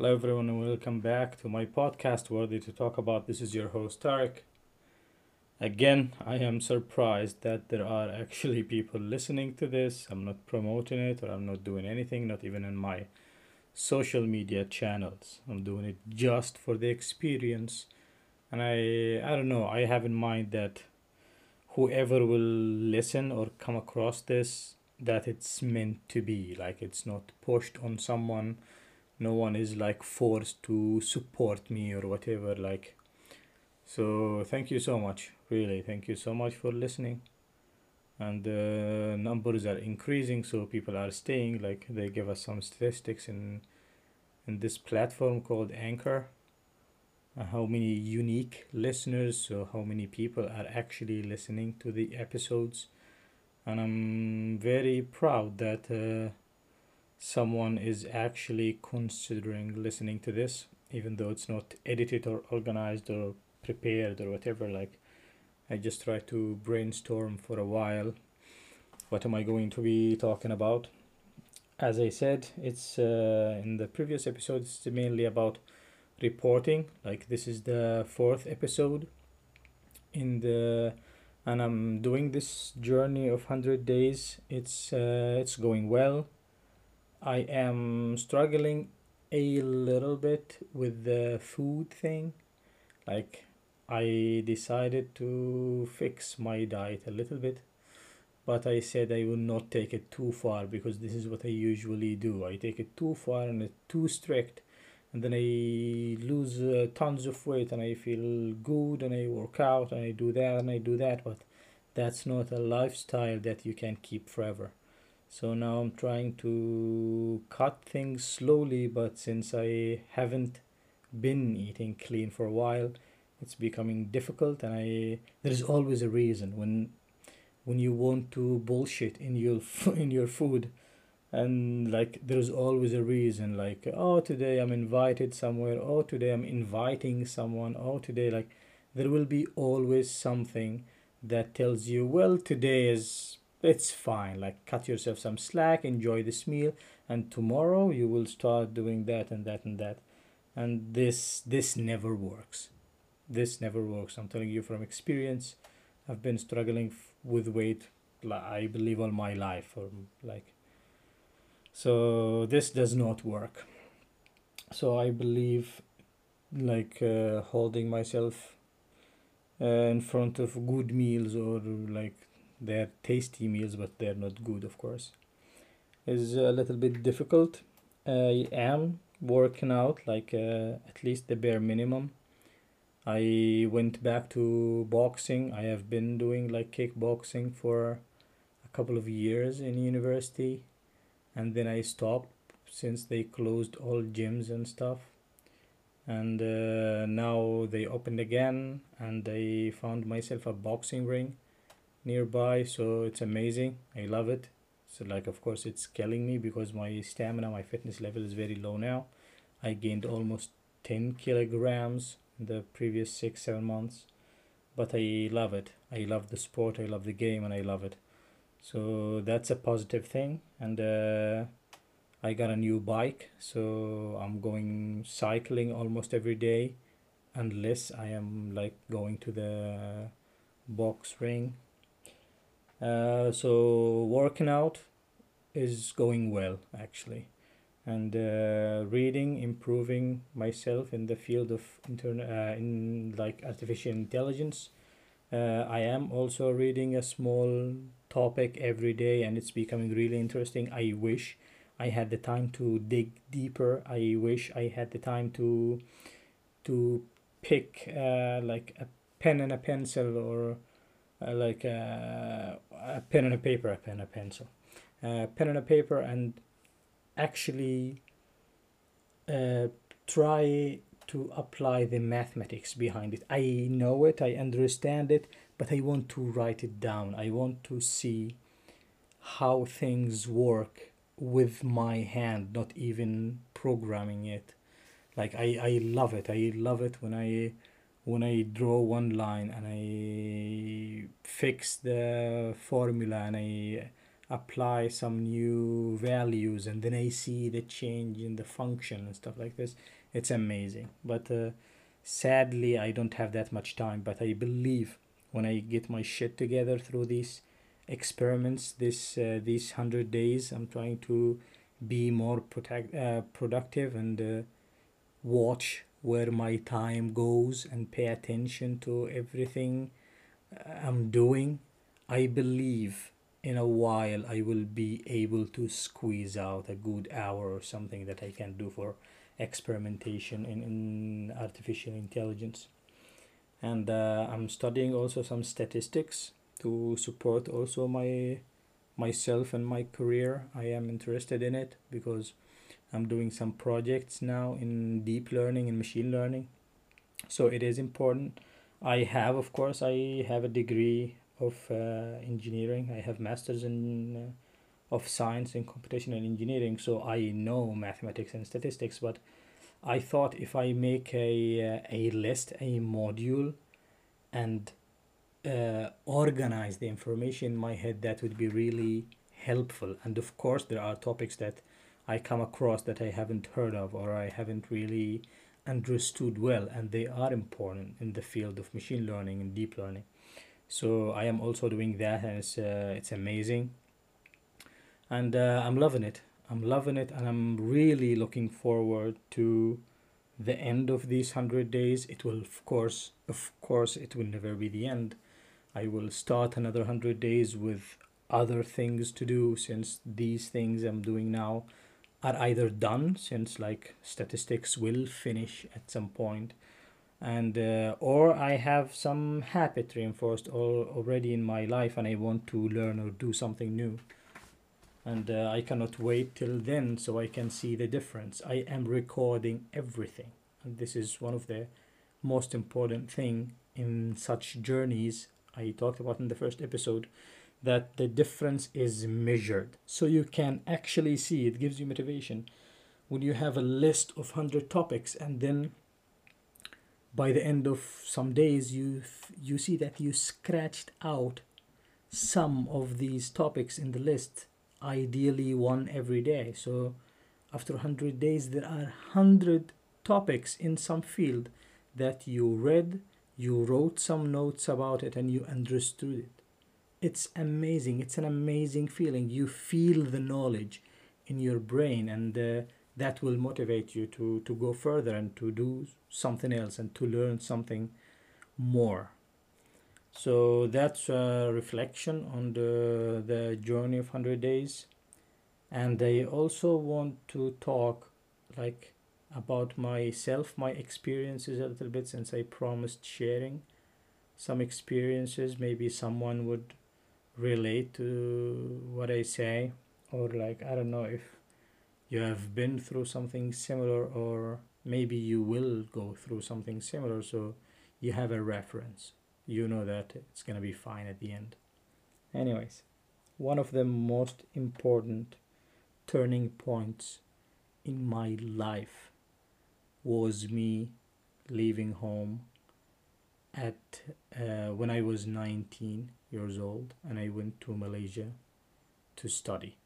Hello, everyone, and welcome back to my podcast, Worthy to Talk About. This is your host, Tarek. Again, I am surprised that there are actually people listening to this. I'm not promoting it or I'm not doing anything, not even in my social media channels. I'm doing it just for the experience. And I I don't know, I have in mind that whoever will listen or come across this that it's meant to be, like it's not pushed on someone. No one is like forced to support me or whatever like so thank you so much really thank you so much for listening. And the numbers are increasing so people are staying like they give us some statistics in in this platform called anchor. Uh, how many unique listeners so how many people are actually listening to the episodes. And i'm very proud that uh, someone is actually considering listening to this even though it's not edited or organized or prepared or whatever like I just try to brainstorm for a while. What am I going to be talking about? As I said, it's uh, in the previous episode, it's mainly about reporting. Like this is the fourth episode in the and I'm doing this journey of 100 days. It's uh, it's going well. I am struggling a little bit with the food thing. Like I decided to fix my diet a little bit, but I said I will not take it too far because this is what I usually do. I take it too far and it's too strict, and then I lose uh, tons of weight and I feel good and I work out and I do that and I do that, but that's not a lifestyle that you can keep forever. So now I'm trying to cut things slowly, but since I haven't been eating clean for a while, it's becoming difficult and i there is always a reason when when you want to bullshit in your in your food. And like there's always a reason like oh today i'm invited somewhere oh today i'm inviting someone oh today like there will be always something that tells you well today is it's fine like cut yourself some slack enjoy this meal and tomorrow you will start doing that and that and that and this this never works this never works. I'm telling you from experience. I've been struggling with weight, I believe, all my life, or like. So this does not work. So I believe, like uh, holding myself uh, in front of good meals or like they're tasty meals, but they're not good, of course, is a little bit difficult. I am working out like uh, at least the bare minimum I went back to boxing. I have been doing like kickboxing for a couple of years in university and then I stopped since they closed all gyms and stuff. And uh, now they opened again and I found myself a boxing ring nearby, so it's amazing. I love it. So like of course it's killing me because my stamina, my fitness level is very low now. I gained almost 10 kilograms the previous six seven months but i love it i love the sport i love the game and i love it so that's a positive thing and uh, i got a new bike so i'm going cycling almost every day unless i am like going to the box ring uh, so working out is going well actually and uh, reading, improving myself in the field of intern uh, in like artificial intelligence. Uh, I am also reading a small topic every day, and it's becoming really interesting. I wish I had the time to dig deeper. I wish I had the time to to pick uh, like a pen and a pencil or like a, uh, a pen and a paper, a pen and a pencil, a pen and a paper, and actually uh, try to apply the mathematics behind it. I know it, I understand it, but I want to write it down. I want to see how things work with my hand, not even programming it. Like I, I love it. I love it when I when I draw one line and I fix the formula and I apply some new values and then I see the change in the function and stuff like this. It's amazing. But uh, sadly, I don't have that much time. But I believe when I get my shit together through these experiments, this uh, these hundred days, I'm trying to be more protect, uh, productive and uh, watch where my time goes and pay attention to everything uh, I'm doing. I believe in a while I will be able to squeeze out a good hour or something that I can do for experimentation in, in artificial intelligence. And uh, I'm studying also some statistics to support also my myself and my career. I am interested in it because I'm doing some projects now in deep learning and machine learning. So it is important. I have, of course, I have a degree of uh, engineering. I have masters in uh, of science in computational engineering, so I know mathematics and statistics. But I thought if I make a uh, a list, a module, and uh, organize the information in my head, that would be really helpful. And of course, there are topics that I come across that I haven't heard of or I haven't really understood well, and they are important in the field of machine learning and deep learning. So I am also doing that, and it's uh, it's amazing, and uh, I'm loving it. I'm loving it, and I'm really looking forward to the end of these hundred days. It will, of course, of course, it will never be the end. I will start another hundred days with other things to do since these things I'm doing now are either done since like statistics will finish at some point and uh, or I have some habit reinforced all, already in my life and I want to learn or do something new. And uh, I cannot wait till then so I can see the difference. I am recording everything. And this is one of the most important thing in such journeys I talked about in the first episode that the difference is measured. So you can actually see it gives you motivation. When you have a list of 100 topics and then by the end of some days you you see that you scratched out some of these topics in the list ideally one every day. So after 100 days there are 100 topics in some field that you read you wrote some notes about it and you understood it it's amazing it's an amazing feeling. You feel the knowledge in your brain and uh, that will motivate you to to go further and to do something else and to learn something more. So that's a reflection on the the journey of 100 days. And i also want to talk like about myself my experiences a little bit since i promised sharing some experiences. Maybe someone would relate to what I say, or like, I don't know if you have been through something similar, or maybe you will go through something similar, so you have a reference. You know that it's gonna be fine at the end. Anyways, one of the most important turning points in my life was me leaving home at uh, when I was 19 years old and I went to Malaysia to study.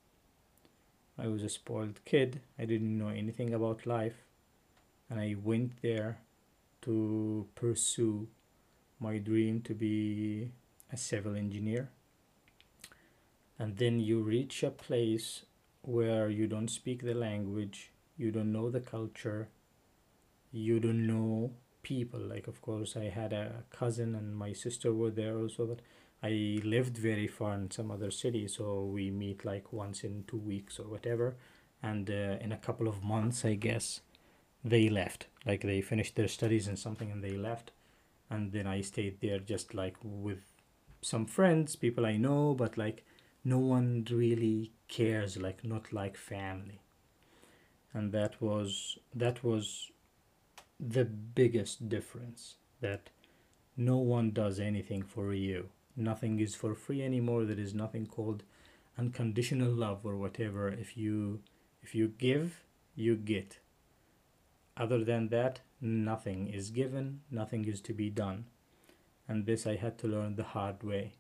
I was a spoiled kid. I didn't know anything about life and I went there to pursue my dream to be a civil engineer. And then you reach a place where you don't speak the language, you don't know the culture, you don't know people. Like of course i had a cousin and my sister were there also but i lived very far in some other city so we meet like once in two weeks or whatever. And uh, in a couple of months i guess they left. Like they finished their studies and something and they left. And then i stayed there just like with some friends people i know but like no one really cares like not like family. And that was that was the biggest difference that no one does anything for you. Nothing is for free anymore. There is nothing called unconditional love or whatever. If you if you give, you get. Other than that, nothing is given, nothing is to be done. And this I had to learn the hard way.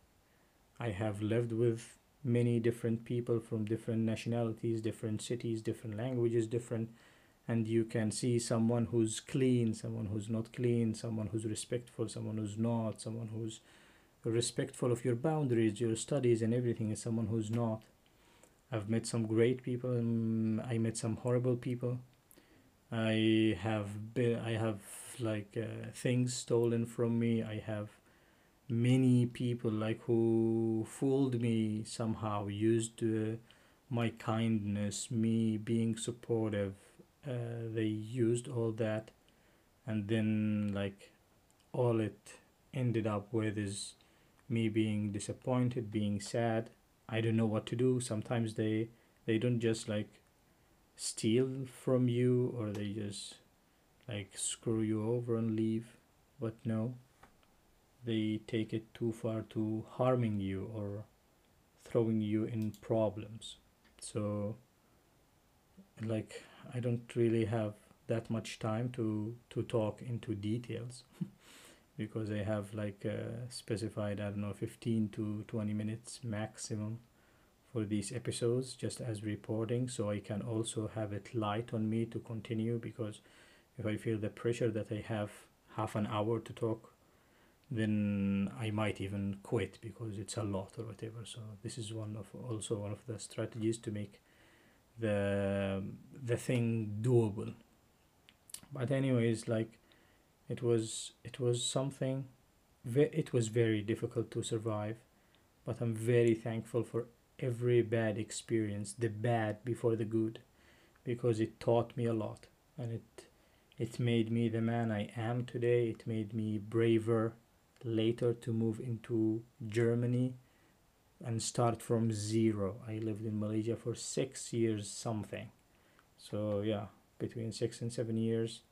I have lived with many different people from different nationalities, different cities, different languages, different and you can see someone who's clean, someone who's not clean, someone who's respectful, someone who's not, someone who's respectful of your boundaries, your studies, and everything, and someone who's not. I've met some great people, and I met some horrible people. I have been, I have like uh, things stolen from me. I have many people like who fooled me somehow, used uh, my kindness, me being supportive, uh, they used all that and then like all it ended up with is me being disappointed being sad. I don't know what to do. Sometimes they they don't just like steal from you or they just like screw you over and leave. But no they take it too far to harming you or throwing you in problems. So like I don't really have that much time to to talk into details because I have like uh, specified I don't know 15 to 20 minutes maximum for these episodes just as reporting. So I can also have it light on me to continue because if I feel the pressure that I have half an hour to talk then I might even quit because it's a lot or whatever. So this is one of also one of the strategies to make the the thing doable. But anyways like it was it was something it was very difficult to survive but i'm very thankful for every bad experience the bad before the good because it taught me a lot and it it made me the man i am today. It made me braver later to move into germany and start from zero. I lived in Malaysia for six years something. So yeah, between six and seven years.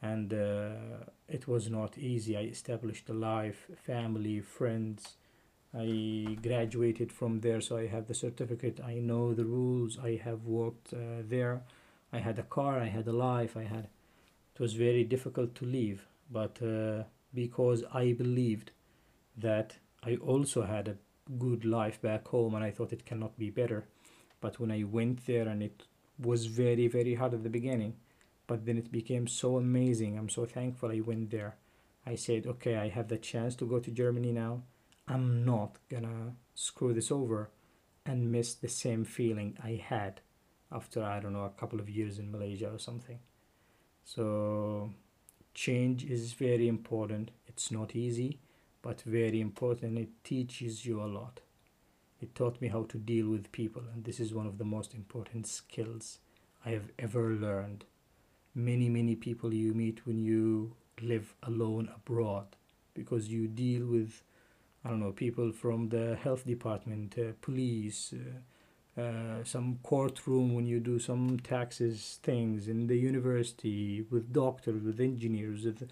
And uh, it was not easy. I established a life, family, friends. I graduated from there, so I have the certificate. I know the rules. I have worked uh, there. I had a car. I had a life. I had. It was very difficult to leave, but uh, because I believed that I also had a good life back home and I thought it cannot be better. But when I went there and it was very, very hard at the beginning, but then it became so amazing. I'm so thankful I went there. I said, okay, I have the chance to go to Germany now. I'm not gonna screw this over and miss the same feeling I had after, I don't know, a couple of years in Malaysia or something. So, change is very important. It's not easy but very important. It teaches you a lot. It taught me how to deal with people, and this is one of the most important skills I have ever learned. Many, many people you meet when you live alone abroad because you deal with, I don't know, people from the health department, uh, police, uh, uh, some courtroom when you do some taxes things in the university, with doctors, with engineers, with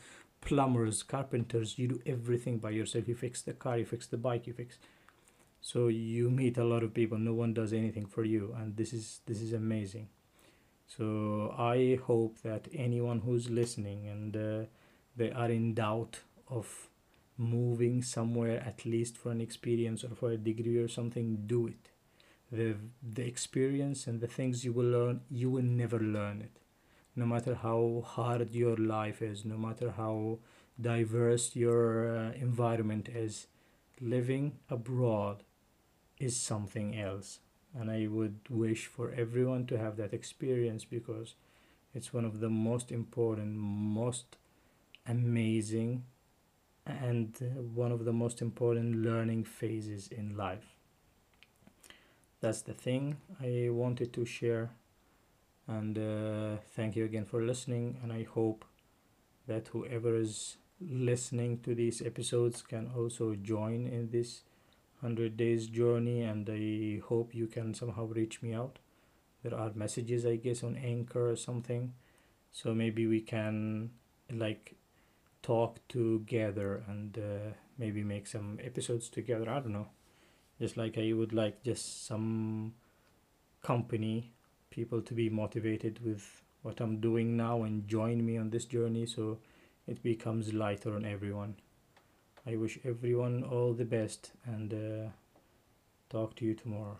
plumbers, carpenters, you do everything by yourself. You fix the car, you fix the bike, you fix. So you meet a lot of people. No one does anything for you, and this is this is amazing. So I hope that anyone who's listening and uh, they are in doubt of moving somewhere at least for an experience or for a degree or something, do it. The the experience and the things you will learn, you will never learn it no matter how hard your life is, no matter how diverse your uh, environment is, living abroad is something else. And I would wish for everyone to have that experience because it's one of the most important, most amazing, and one of the most important learning phases in life. That's the thing I wanted to share and uh, thank you again for listening and i hope that whoever is listening to these episodes can also join in this 100 days journey and i hope you can somehow reach me out. There are messages i guess on anchor or something. So maybe we can like talk together and uh, maybe make some episodes together. I don't know. Just like i would like just some company people to be motivated with what I'm doing now and join me on this journey so it becomes lighter on everyone. I wish everyone all the best and uh, Talk to you tomorrow.